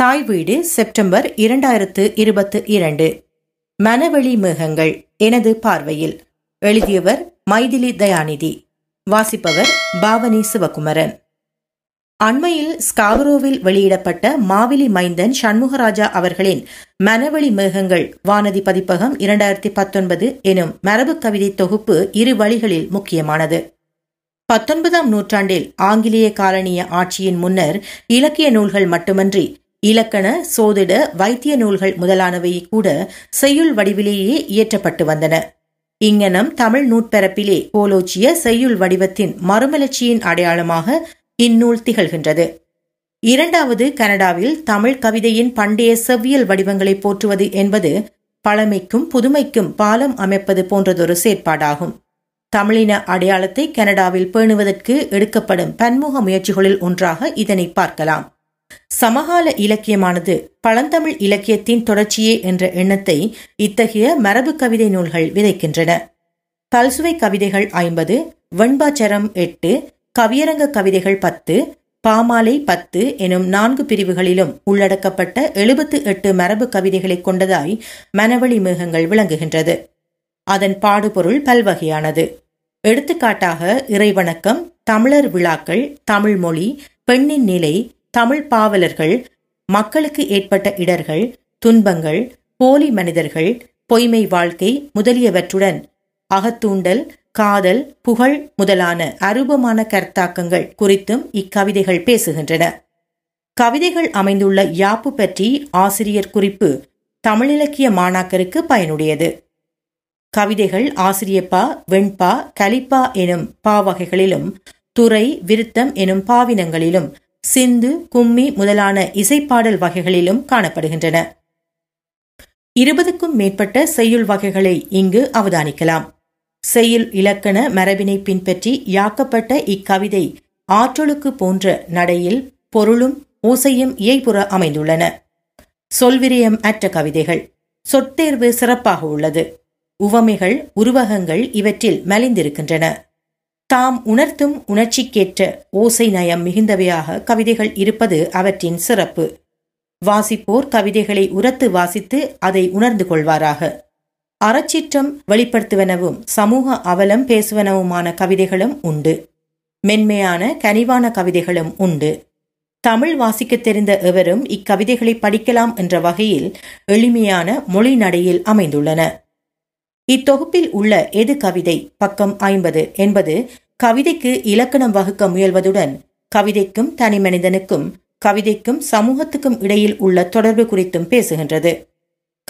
தாய் வீடு செப்டம்பர் இரண்டாயிரத்து இருபத்து இரண்டு. மனவெளி மேகங்கள் எனது பார்வையில். எழுதியவர் மைதிலி தயாநிதி. வாசிப்பவர் பாவனி சிவகுமரன். அண்மையில் ஸ்காவரோவில் வெளியிடப்பட்ட மாவிலி மைந்தன் சண்முகராஜா அவர்களின் மனவெளி மேகங்கள் வானதி பதிப்பகம் இரண்டாயிரத்தி பத்தொன்பது எனும் மரபு கவிதை தொகுப்பு இரு வழிகளில் முக்கியமானது. பத்தொன்பதாம் நூற்றாண்டில் ஆங்கிலேய காலனிய ஆட்சியின் முன்னர் இலக்கிய நூல்கள் மட்டுமன்றி இலக்கண சோதிட வைத்திய நூல்கள் முதலானவை கூட செய்யுள் வடிவிலேயே இயற்றப்பட்டு வந்தன. இங்கனம் தமிழ் நூற்பரப்பிலே கோலோச்சிய செய்யுள் வடிவத்தின் மறுமலர்ச்சியின் அடையாளமாக இந்நூல் திகழ்கின்றது. இரண்டாவது கனடாவில் தமிழ் கவிதையின் பண்டைய செவ்வியல் வடிவங்களை போற்றுவது என்பது பழமைக்கும் புதுமைக்கும் பாலம் அமைப்பது போன்றதொரு செயற்பாடாகும். தமிழின அடையாளத்தை கனடாவில் பேணுவதற்கு எடுக்கப்படும் பன்முக முயற்சிகளில் ஒன்றாக இதனை பார்க்கலாம். சமகால இலக்கியமானது பழந்தமிழ் இலக்கியத்தின் தொடர்ச்சியே என்ற எண்ணத்தை இத்தகைய மரபு கவிதை நூல்கள் விதைக்கின்றன. பல்சுவை கவிதைகள் ஐம்பது வெண்பாச்சரம் எட்டு கவியரங்க கவிதைகள் பத்து பாமாலை பத்து எனும் நான்கு பிரிவுகளிலும் உள்ளடக்கப்பட்ட எழுபத்து எட்டு மரபு கவிதைகளை கொண்டதாய் மனவழி மேகங்கள் விளங்குகின்றது. அதன் பாடுபொருள் பல்வகையானது. எடுத்துக்காட்டாக இறைவணக்கம் தமிழர் விழாக்கள் தமிழ் மொழி பெண்ணின் நிலை தமிழ் பாவலர்கள் மக்களுக்கு ஏற்பட்ட இடர்கள் துன்பங்கள் போலி மனிதர்கள் பொய்மை வாழ்க்கை முதலியவற்றுடன் அகத்தூண்டல் காதல் புகழ் முதலான அரூபமான கர்த்தாக்கங்கள் குறித்தும் இக்கவிதைகள் பேசுகின்றன. கவிதைகள் அமைந்துள்ள யாப்பு பற்றி ஆசிரியர் குறிப்பு தமிழிலக்கிய மாணாக்கருக்கு பயனுடையது. கவிதைகள் ஆசிரியப்பா வெண்பா கலிப்பா எனும் பாவகைகளிலும் துறை விருத்தம் எனும் பாவினங்களிலும் சிந்து கும்மி முதலான இசைப்பாடல் வகைகளிலும் காணப்படுகின்றன. இருபதுக்கும் மேற்பட்ட செய்யுள் வகைகளை இங்கு அவதானிக்கலாம். செய்யுள் இலக்கண மரபினை பின்பற்றி யாக்கப்பட்ட இக்கவிதை ஆற்றலுக்கு போன்ற நடையில் பொருளும் ஓசையும் இயைபுற அமைந்துள்ளன. சொல்விரயம் அற்ற கவிதைகள். சொற்தேர்வு சிறப்பாக உள்ளது. உவமைகள் உருவகங்கள் இவற்றில் மலிந்திருக்கின்றன. தாம் உணர்த்தும் உணர்ச்சிக்கேற்ற ஓசை நயம் மிகுந்தவையாக கவிதைகள் இருப்பது அவற்றின் சிறப்பு. வாசிப்போர் கவிதைகளை உரத்து வாசித்து அதை உணர்ந்து கொள்வாராக. அறச்சீற்றம் வெளிப்படுத்துவனவும் சமூக அவலம் பேசுவனவுமான கவிதைகளும் உண்டு. மென்மையான கனிவான கவிதைகளும் உண்டு. தமிழ் வாசிக்கத் தெரிந்த எவரும் இக்கவிதைகளை படிக்கலாம் என்ற வகையில் எளிமையான மொழி நடையில் அமைந்துள்ளன. இத்தொகுப்பில் உள்ள எது கவிதை? பக்கம் ஐம்பது. என்பது கவிதைக்கு இலக்கணம் வகுக்க முயல்வதுடன் கவிதைக்கும் தனி மனிதனுக்கும் கவிதைக்கும் சமூகத்துக்கும் இடையில் உள்ள தொடர்பு குறித்தும் பேசுகின்றது.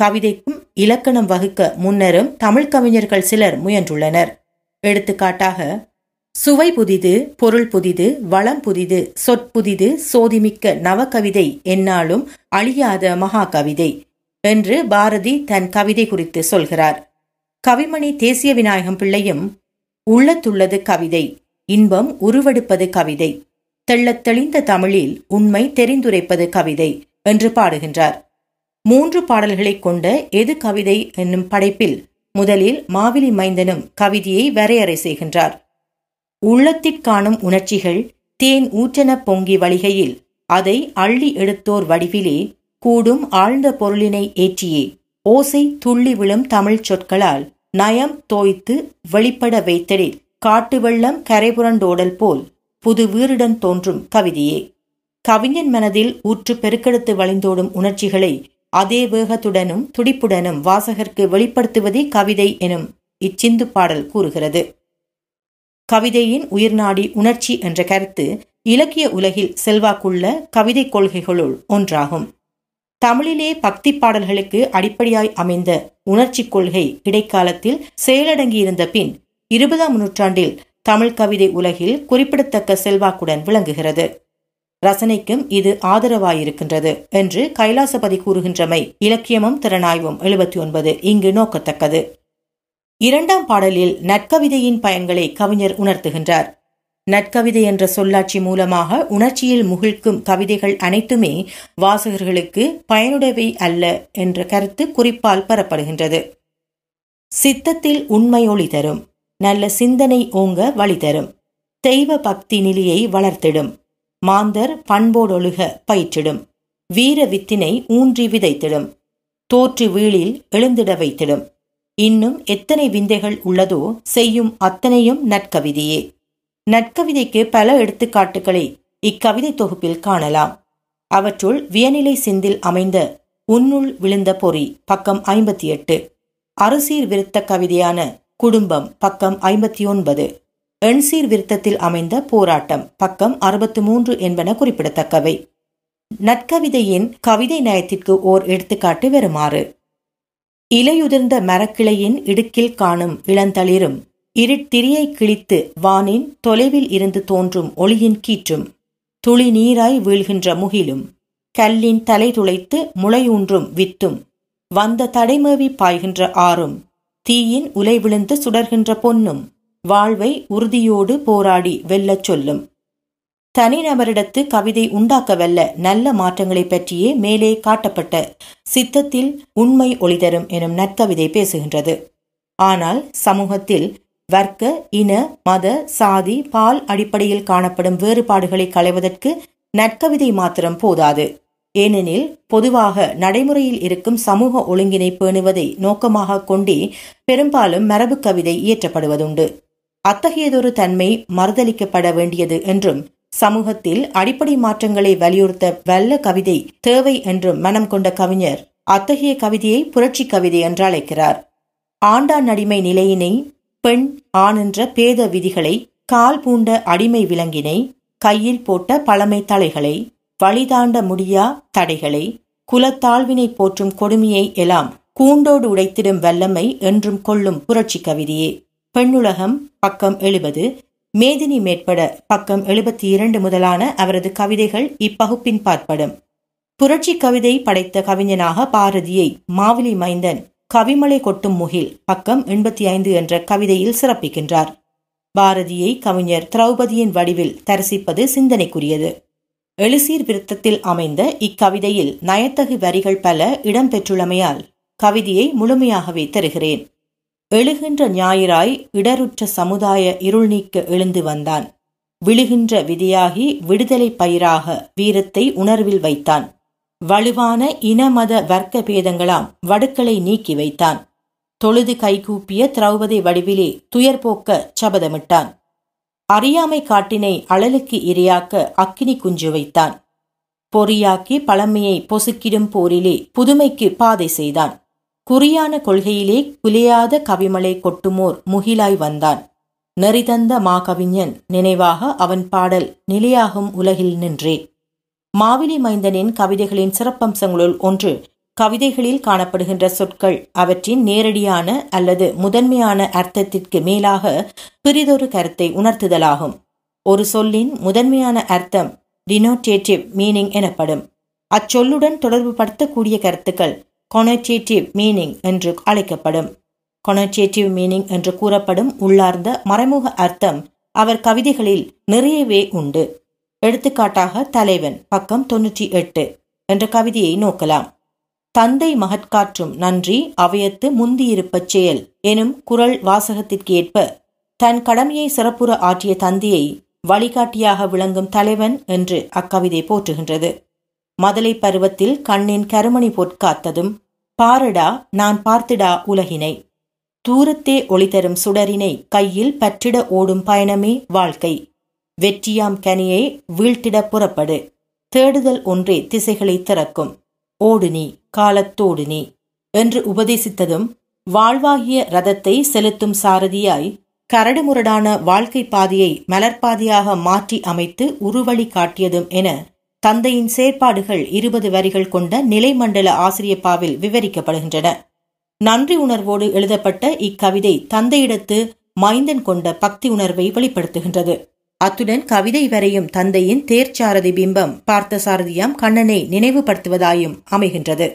கவிதைக்கும் இலக்கணம் வகுக்க முன்னரும் தமிழ் கவிஞர்கள் சிலர் முயன்றுள்ளனர். எடுத்துக்காட்டாக சுவை புதிது பொருள் புதிது வளம் புதிது சொற்புதிது சோதிமிக்க நவகவிதை என்னாலும் அழியாத மகா கவிதை என்று பாரதி தன் கவிதை குறித்து சொல்கிறார். கவிமணி தேசிய விநாயகம் பிள்ளையும் உள்ளத்துள்ளது கவிதை இன்பம் உருவெடுப்பது கவிதை தெள்ளத் தெளிந்த தமிழில் உண்மை தெரிந்துரைப்பது கவிதை என்று பாடுகின்றார். மூன்று பாடல்களை கொண்ட எது கவிதை என்னும் படைப்பில் முதலில் மாவிலி மைந்தனும் கவிதையை வரையறை செய்கின்றார். உள்ளத்திற்காணும் உணர்ச்சிகள் தேன் ஊற்றன பொங்கி வழிகையில் அதை அள்ளி எடுத்தோர் வடிவிலே கூடும் ஆழ்ந்த பொருளினை ஏற்றியே ஓசை துள்ளி விழும் தமிழ் சொற்களால் நயம் தோய்த்து வெளிப்பட வைத்தடில் காட்டு வெள்ளம் கரைபுரண்டோடல் போல் புது வீருடன் தோன்றும் கவிதையே. கவிஞன் மனதில் ஊற்று பெருக்கெடுத்து வழிந்தோடும் உணர்ச்சிகளை அதே வேகத்துடனும் துடிப்புடனும் வாசகர்க்கு வெளிப்படுத்துவதே கவிதை எனும் இச்சிந்து பாடல் கூறுகிறது. கவிதையின் உயிர்நாடி உணர்ச்சி என்ற கருத்து இலக்கிய உலகில் செல்வாக்குள்ள கவிதை கொள்கைகளுள் ஒன்றாகும். தமிழிலே பக்தி பாடல்களுக்கு அடிப்படையாய் அமைந்த உணர்ச்சி கொள்கை இடைக்காலத்தில் செயலடங்கியிருந்த பின் இருபதாம் நூற்றாண்டில் தமிழ் கவிதை உலகில் குறிப்பிடத்தக்க செல்வாக்குடன் விளங்குகிறது. ரசனைக்கும் இது ஆதரவாயிருக்கின்றது என்று கைலாசபதி கூறுகின்றமை இலக்கியமும் திறனாய்வும் எழுபத்தி ஒன்பது இங்கு நோக்கத்தக்கது. இரண்டாம் பாடலில் நற்கவிதையின் பயன்களை கவிஞர் உணர்த்துகின்றார். நற்கவிதை என்ற சொல்லாட்சி மூலமாக உணர்ச்சியில் முகிழ்க்கும் கவிதைகள் அனைத்துமே வாசகர்களுக்கு பயனுடையவை அல்ல என்ற கருத்து குறிப்பால் பெறப்படுகின்றது. சித்தத்தில் உண்மை ஒளி தரும் நல்ல சிந்தனை ஓங்க வழி தரும் தெய்வ பக்தி நிலையை வளர்த்திடும் மாந்தர் பண்போடொழுக பயிற்றிடும் வீர வித்தினை ஊன்றி விதைத்திடும் தோற்று வீழில் எழுந்திட வைத்திடும். இன்னும் எத்தனை விந்தைகள் உள்ளதோ செய்யும் அத்தனையும் நற்கவிதையே. நற்கவிதைக்கு பல எடுத்துக்காட்டுகளை இக்கவிதை தொகுப்பில் காணலாம். அவற்றுள் வியநிலை சிந்தில் அமைந்த உன்னுள் விழுந்த பொறி பக்கம் ஐம்பத்தி எட்டு அறுசீர் விருத்த கவிதையான குடும்பம் பக்கம் ஐம்பத்தி ஒன்பது எண்சீர் விருத்தத்தில் அமைந்த போராட்டம் பக்கம் அறுபத்து மூன்று என்பன குறிப்பிடத்தக்கவை. நற்கவிதையின் கவிதை நயத்திற்கு ஓர் எடுத்துக்காட்டு வருமாறு. இலையுதிர்ந்த மரக்கிளையின் இடுக்கில் காணும் இளந்தளிரும் இருட்டிரியை கிழித்து வானின் தொலைவில் இருந்து தோன்றும் ஒளியின் கீற்றும். துளி நீராய் வீழ்கின்ற முகிலும் கல்லின் தலை துளைத்து முளையூன்றும் வித்தும். வந்த தடைமேவி பாய்கின்ற ஆறும் தீயின் உலை விழுந்து சுடர்கின்ற பொன்னும். வாழ்வை உறுதியோடு போராடி வெல்லச் சொல்லும். தனிநபரிடத்து கவிதை உண்டாக்கவல்ல நல்ல மாற்றங்களை பற்றியே மேலே காட்டப்பட்ட சித்தத்தில் உண்மை ஒளிதரும் எனும் நற்கவிதை பேசுகின்றது. ஆனால் சமூகத்தில் வர்க்க இன மத சாதி பால் அடிப்படையில் காணப்படும் வேறுபாடுகளை களைவதற்கு நற்கவிதை மாத்திரம் போதாது. ஏனெனில் பொதுவாக நடைமுறையில் இருக்கும் சமூக ஒழுங்கினை பேணுவதை நோக்கமாக கொண்டே பெரும்பாலும் மரபு கவிதை இயற்றப்படுவதுண்டு. அத்தகையதொரு தன்மை மறுதளிக்கப்பட வேண்டியது என்றும் சமூகத்தில் அடிப்படை மாற்றங்களை வலியுறுத்த வல்ல கவிதை தேவை என்றும் மனம் கொண்ட கவிஞர் அத்தகைய கவிதையை புரட்சி கவிதை என்று அழைக்கிறார் ஆண்டான் அடிமை நிலையினை பெண் ஆணென்ற பேத விதிகளை கால் பூண்ட அடிமை விலங்கினை கையில் போட்ட பழமை தலைகளை வழிதாண்ட முடியா தடைகளை குலத்தாழ்வினை போற்றும் கொடுமையை எல்லாம் கூண்டோடு உடைத்திடும் வல்லமை என்றும் கொள்ளும் புரட்சி கவிதையே. பெண்ணுலகம் பக்கம் எழுபது. மேதினி மேற்பட பக்கம் எழுபத்தி இரண்டு முதலான அவரது கவிதைகள் இப்பகுப்பின் பார்ப்படும் புரட்சி கவிதை படைத்த கவிஞனாக பாரதியை மாவிலி மைந்தன் கவிமலை கொட்டும் முகில் பக்கம் எண்பத்தி ஐந்து என்ற கவிதையில் சிறப்பிக்கின்றார். பாரதியை கவிஞர் திரௌபதியின் வடிவில் தரிசிப்பது சிந்தனைக்குரியது. எழுசீர் விருத்தத்தில் அமைந்த இக்கவிதையில் நயத்தகு வரிகள் பல இடம்பெற்றுள்ளமையால் கவிதையை முழுமையாகவே தருகிறேன். எழுகின்ற ஞாயிறாய் இடருற்ற சமுதாய இருள் நீக்க எழுந்து வந்தான். விழுகின்ற விதியாகி விடுதலை பயிராக வீரத்தை உணர்வில் வைத்தான். வலுவான இனமத வர்க்க பேதங்களாம் வடுக்களை நீக்கி வைத்தான். தொழுது கைகூப்பிய திரௌபதி வடிவிலே துயர்போக்க சபதமிட்டான். அறியாமை காட்டினை அழலுக்கு இரையாக்க அக்கினி குஞ்சு வைத்தான். பொறியாக்கி பழமையை பொசுக்கிடும் போரிலே புதுமைக்கு பாதை செய்தான். குறியான கொள்கையிலே குலையாத கவிமலை கொட்டுமோர் முகிலாய் வந்தான். நெறிதந்த மாகவிஞன் நினைவாக அவன் பாடல் நிலையாகும் உலகில் நின்றே. மாவிலி மைந்தனின் கவிதைகளின் சிறப்பம்சங்களுள் ஒன்று. கவிதைகளில் காணப்படுகின்ற சொற்கள் அவற்றின் நேரடியான அல்லது முதன்மையான அர்த்தத்திற்கு மேலாக பிரிதொரு கருத்தை உணர்த்துதலாகும். ஒரு சொல்லின் முதன்மையான அர்த்தம் டினோட்டேட்டிவ் மீனிங் எனப்படும். அச்சொல்லுடன் தொடர்பு படுத்தக்கூடிய கருத்துக்கள் கொனோட்டேட்டிவ் மீனிங் என்று அழைக்கப்படும். கொனோட்டேட்டிவ் மீனிங் என்று கூறப்படும் உள்ளார்ந்த மறைமுக அர்த்தம் அவர் கவிதைகளில் நிறையவே உண்டு. எடுத்துக்காட்டாக தலைவன் பக்கம் தொன்னூற்றி எட்டு என்ற கவிதையை நோக்கலாம். தந்தை மகற்காற்றும் நன்றி அவையத்து முந்தியிருப்பச் செயல் எனும் குரல் வாசகத்திற்கு ஏற்ப தன் கடமையை சிறப்புற ஆற்றிய தந்தையை வழிகாட்டியாக விளங்கும் தலைவன் என்று அக்கவிதை போற்றுகின்றது. மதலை பருவத்தில் கண்ணின் கருமணி பொற்காத்ததும் பாரடா நான் பார்த்திடா உலகினை. தூரத்தே ஒளிதரும் சுடரினை கையில் பற்றிட ஓடும் பயணமே வாழ்க்கை. வெற்றியாம் கனியை வீழ்த்திட புறப்படு. தேடுதல் ஒன்றே திசைகளை திறக்கும். ஓடு நீ காலத்தோடு நீ என்று உபதேசித்ததும் வாழ்வாகிய ரதத்தை செலுத்தும் சாரதியாய் கரடுமுரடான வாழ்க்கை பாதையை மலர்பாதையாக மாற்றி அமைத்து உருவழி காட்டியதும் என தந்தையின் செயற்பாடுகள் இருபது வரிகள் கொண்ட நிலைமண்டல ஆசிரியப்பாவில் விவரிக்கப்படுகின்றன. நன்றி உணர்வோடு எழுதப்பட்ட இக்கவிதை தந்தையிடத்து மைந்தன் கொண்ட பக்தி உணர்வை வெளிப்படுத்துகின்றது. அத்துடன் கவிதை வரையும் தந்தையின் தேர்ச்சாரதி பிம்பம் பார்த்த சாரதியாம் கண்ணனை நினைவுபடுத்துவதாயும் அமைகின்றது.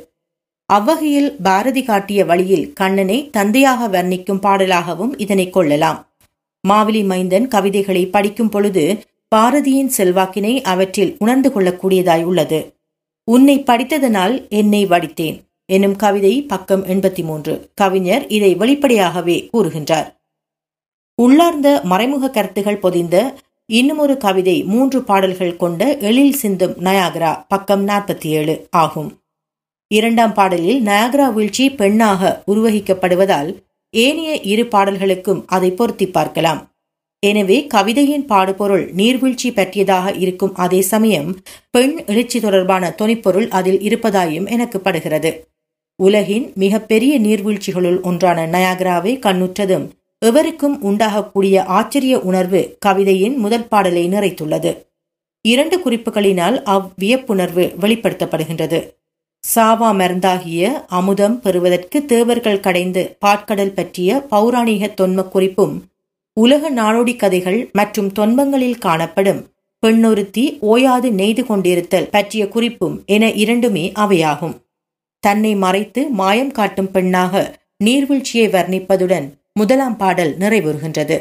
அவ்வகையில் பாரதி காட்டிய வழியில் கண்ணனை தந்தையாக வர்ணிக்கும் பாடலாகவும் இதனை கொள்ளலாம். மாவிலி மைந்தன் கவிதைகளை படிக்கும் பொழுது பாரதியின் செல்வாக்கினை அவற்றில் உணர்ந்து கொள்ளக்கூடியதாய் உள்ளது. உன்னை படித்ததனால் என்னை வடித்தேன் எனும் கவிதை பக்கம் எண்பத்தி மூன்று கவிஞர் இதை வெளிப்படையாகவே கூறுகின்றார். உள்ளார்ந்த மறைமுக கருத்துகள் பொதிந்த இன்னுமொரு கவிதை மூன்று பாடல்கள் கொண்ட எழில் சிந்தும் நயாகரா பக்கம் நாற்பத்தி ஏழு ஆகும். இரண்டாம் பாடலில் நயாகரா வீழ்ச்சி பெண்ணாக உருவகிக்கப்படுவதால் ஏனைய இரு பாடல்களுக்கும் அதை பொருத்தி பார்க்கலாம். எனவே கவிதையின் பாடுபொருள் நீர்வீழ்ச்சி பற்றியதாக இருக்கும் அதே சமயம் பெண் எழுச்சி தொடர்பான தொனிப்பொருள் அதில் இருப்பதாயும் எனக்கு படுகிறது உலகின் மிகப்பெரிய நீர்வீழ்ச்சிகளுள் ஒன்றான நயாகராவை கண்ணுற்றதும் எவருக்கும் உண்டாகக்கூடிய ஆச்சரிய உணர்வு கவிதையின் முதல் பாடலை நிறைத்துள்ளது. இரண்டு குறிப்புகளினால் அவ்வியப்புணர்வு வெளிப்படுத்தப்படுகின்றது. சாவா மருந்தாகிய அமுதம் பெறுவதற்கு தேவர்கள் கடைந்து பாட்கடல் பற்றிய பௌராணிக தொன்ம குறிப்பும் உலக நாடோடி கதைகள் மற்றும் தொன்பங்களில் காணப்படும் பெண்ணொருத்தி ஓயாது நெய்து கொண்டிருத்தல் பற்றிய குறிப்பும் என இரண்டுமே அவையாகும். தன்னை மறைத்து மாயம் காட்டும் பெண்ணாக நீர்வீழ்ச்சியை வர்ணிப்பதுடன் முதலாம் பாடல் நிறைவுறுகின்றது.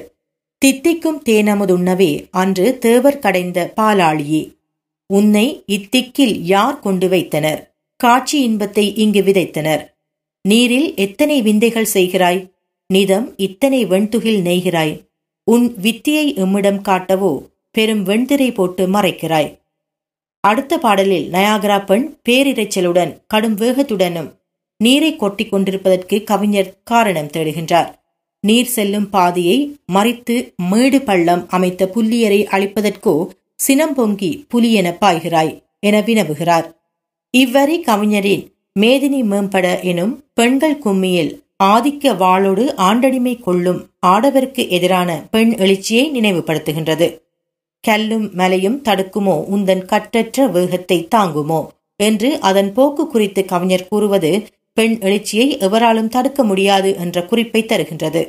தித்திக்கும் தேனமுதுண்ணவே அன்று தேவர் கடைந்த பாலாளியே. உன்னை இத்திக்கில் யார் கொண்டு வைத்தனர்? காட்சி இன்பத்தை இங்கு விதைத்தனர். நீரில் எத்தனை விந்தைகள் செய்கிறாய்? நிதம் இத்தனை வெண்துகில் நெய்கிறாய்? உன் வித்தியை எம்மிடம் காட்டவோ பெரும் வெண்திரை போட்டு மறைக்கிறாய்? அடுத்த பாடலில் நயாகரா பெண் பேரிரைச்சலுடன் கடும் வேகத்துடனும் நீரை கொட்டி கொண்டிருப்பதற்கு கவிஞர் காரணம் தேடுகின்றார். நீர் செல்லும் பாதையை மறித்து மேடு பள்ளம் அமைத்த புல்லியரை அழிப்பதற்கோ சினம் பொங்கி புலி என பாய்கிறாய் என வினவுகிறார். இவ்வரி கவிஞரின் மேதினி மேம்பட எனும் பெண்கள் கும்மியில் ஆதிக்க வாளோடு ஆண்டடிமை கொள்ளும் ஆடவருக்கு எதிரான பெண் எழுச்சியை நினைவுபடுத்துகின்றது. கல்லும் மலையும் தடுக்குமோ? உந்தன் கற்றற்ற வேகத்தை தாங்குமோ? என்று அதன் போக்கு குறித்து கவிஞர் கூறுவது பெண் எழுச்சியை எவராலும் தடுக்க முடியாது என்ற குறிப்பை தருகின்றது.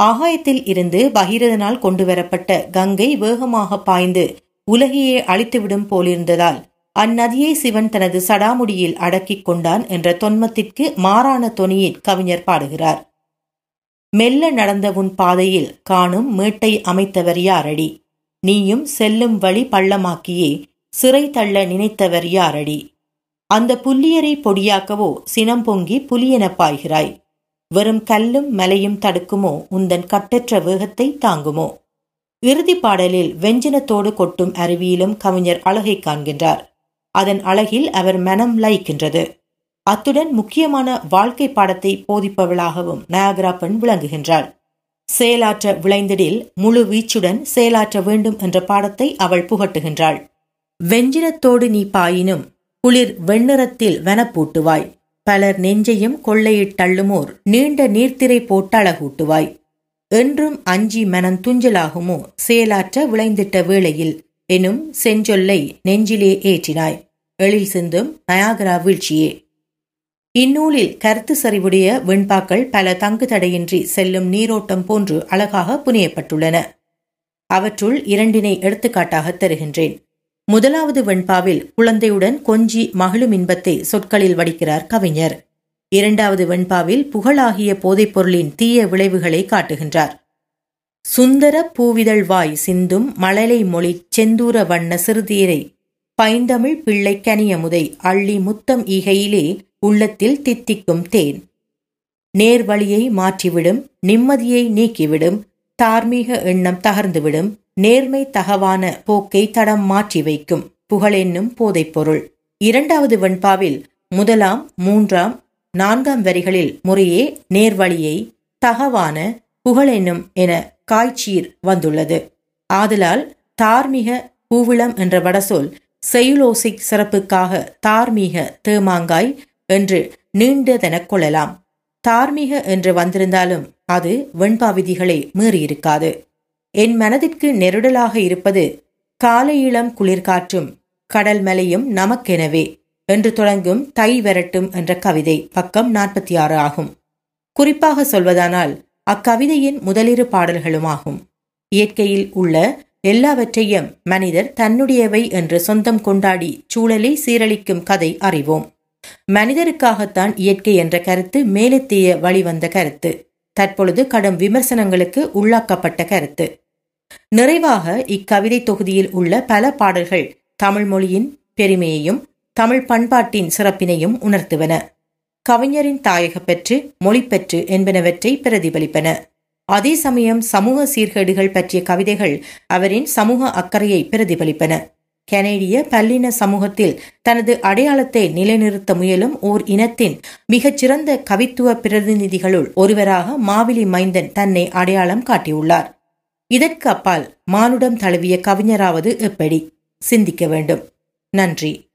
ஆகாயத்தில் இருந்து பகீரதனால் கொண்டுவரப்பட்ட கங்கை வேகமாக பாய்ந்து உலகையே அழித்துவிடும் போலிருந்ததால் அந்நதியை சிவன் தனது சடாமுடியில் அடக்கிக் கொண்டான் என்ற தொன்மத்திற்கு மாறான தொனியில் கவிஞர் பாடுகிறார். மெல்ல நடந்த உன் பாதையில் காணும் மேட்டை அமைத்தவர் யாரடி? நீயும் செல்லும் வழி பள்ளமாக்கியே சிறை தள்ள நினைத்தவர் யாரடி? அந்த புல்லியரை பொடியாக்கவோ சினம் பொங்கி புலியென பாய்கிறாய். வெறும் கல்லும் மலையும் தடுக்குமோ? உந்தன் கட்டற்ற வேகத்தை தாங்குமோ? இறுதி பாடலில் வெஞ்சனத்தோடு கொட்டும் அருவியிலும் கவிஞர் அழகை காண்கின்றார். அதன் அழகில் அவர் மனம் லயிக்கின்றது. அத்துடன் முக்கியமான வாழ்க்கை பாடத்தை போதிப்பவளாகவும் நயாகரா பெண் விளங்குகின்றாள். செயலாற்ற விளைந்திடில் முழு வீச்சுடன் செயலாற்ற வேண்டும் என்ற பாடத்தை அவள் புகட்டுகின்றாள். வெஞ்சினத்தோடு நீ பாயினும் குளிர் வெண்ணிறத்தில் வனப்பூட்டுவாய். பலர் நெஞ்சையும் கொள்ளையிட்டள்ளுமோர் நீண்ட நீர்த்திரை போட்டு அழகூட்டுவாய். என்றும் அஞ்சி மனம் துஞ்சலாகுமோ? செயலாற்ற விளைந்திட்ட வேளையில் எனும் செஞ்சொல்லை நெஞ்சிலே ஏற்றினாய். எழில் சிந்தும் நயாகரா வீழ்ச்சியே. இந்நூலில் கருத்து சரிவுடைய வெண்பாக்கள் பல தங்கு தடையின்றி செல்லும் நீரோட்டம் போன்று அழகாக புனையப்பட்டுள்ளன. அவற்றுள் இரண்டினை எடுத்துக்காட்டாக தருகின்றேன். முதலாவது வெண்பாவில் குழந்தையுடன் கொஞ்சி மகிழும் இன்பத்தை சொற்களில் வடிக்கிறார் கவிஞர். இரண்டாவது வெண்பாவில் புகழாகிய போதைப்பொருளின் தீய விளைவுகளை காட்டுகின்றார். சுந்தர பூவிதழ் வாய் சிந்தும் மழலை மொழி செந்தூர வண்ண சிறுதீரை பைந்தமிழ் பிள்ளை கனியமுதை அள்ளி முத்தம் ஈகையிலே உள்ளத்தில் தித்திக்கும் தேன். நேர்வழியை மாற்றிவிடும் நிம்மதியை நீக்கிவிடும் தார்மீக எண்ணம் தகர்ந்துவிடும் நேர்மை தகவான போக்கை தடம் மாற்றி வைக்கும். புகழென்னும் போதைப்பொருள் இரண்டாவது வெண்பாவில் முதலாம் மூன்றாம் நான்காம் வரிகளில் முறையே நேர்வழியை தகவான புகழென்னும் என காய்ச்சீர் வந்துள்ளது. ஆதலால் தார்மீக பூவிளம் என்ற வடசொல் செயுலோசிக் சிறப்புக்காக தார்மீக தேமாங்காய் என்று நீண்டதெனக் கொள்ளலாம். தார்மீக என்று வந்திருந்தாலும் அது வெண்பா விதிகளை மீறியிருக்காது. என் மனதிற்கு நெருடலாக இருப்பது காலை இளம் குளிர்காற்றும் கடல் மலையும் நமக்கெனவே என்று தொடங்கும் தை வரட்டும் என்ற கவிதை பக்கம் நாற்பத்தி ஆறு ஆகும். குறிப்பாக சொல்வதானால் அக்கவிதையின் முதலிரு பாடல்களுமாகும். இயற்கையில் உள்ள எல்லாவற்றையும் மனிதர் தன்னுடையவை என்று சொந்தம் கொண்டாடி சூழலை சீரழிக்கும் கதை அறிவோம். மனிதருக்காகத்தான் இயற்கை என்ற கருத்து மேலெத்திய வழிவந்த கருத்து. தற்பொழுது கடும் விமர்சனங்களுக்கு உள்ளாக்கப்பட்ட கருத்து. நிறைவாக இக்கவிதை தொகுதியில் உள்ள பல பாடல்கள் தமிழ் மொழியின் பெருமையையும் தமிழ் பண்பாட்டின் சிறப்பினையும் உணர்த்துவன. கவிஞரின் தாயகப்பற்று மொழிப்பற்று என்பனவற்றை பிரதிபலிப்பன. அதே சமயம் சமூக சீர்கேடுகள் பற்றிய கவிதைகள் அவரின் சமூக அக்கறையை பிரதிபலிப்பன. கனேடிய பல்லின சமூகத்தில் தனது அடையாளத்தை நிலைநிறுத்த முயலும் ஓர் இனத்தின் மிகச்சிறந்த கவித்துவ பிரதிநிதிகளுள் ஒருவராக மாவிலி மைந்தன் தன்னை அடையாளம் காட்டியுள்ளார். இதற்கு அப்பால் மானுடம் தழுவிய கவிஞராவது எப்படி? சிந்திக்க வேண்டும். நன்றி.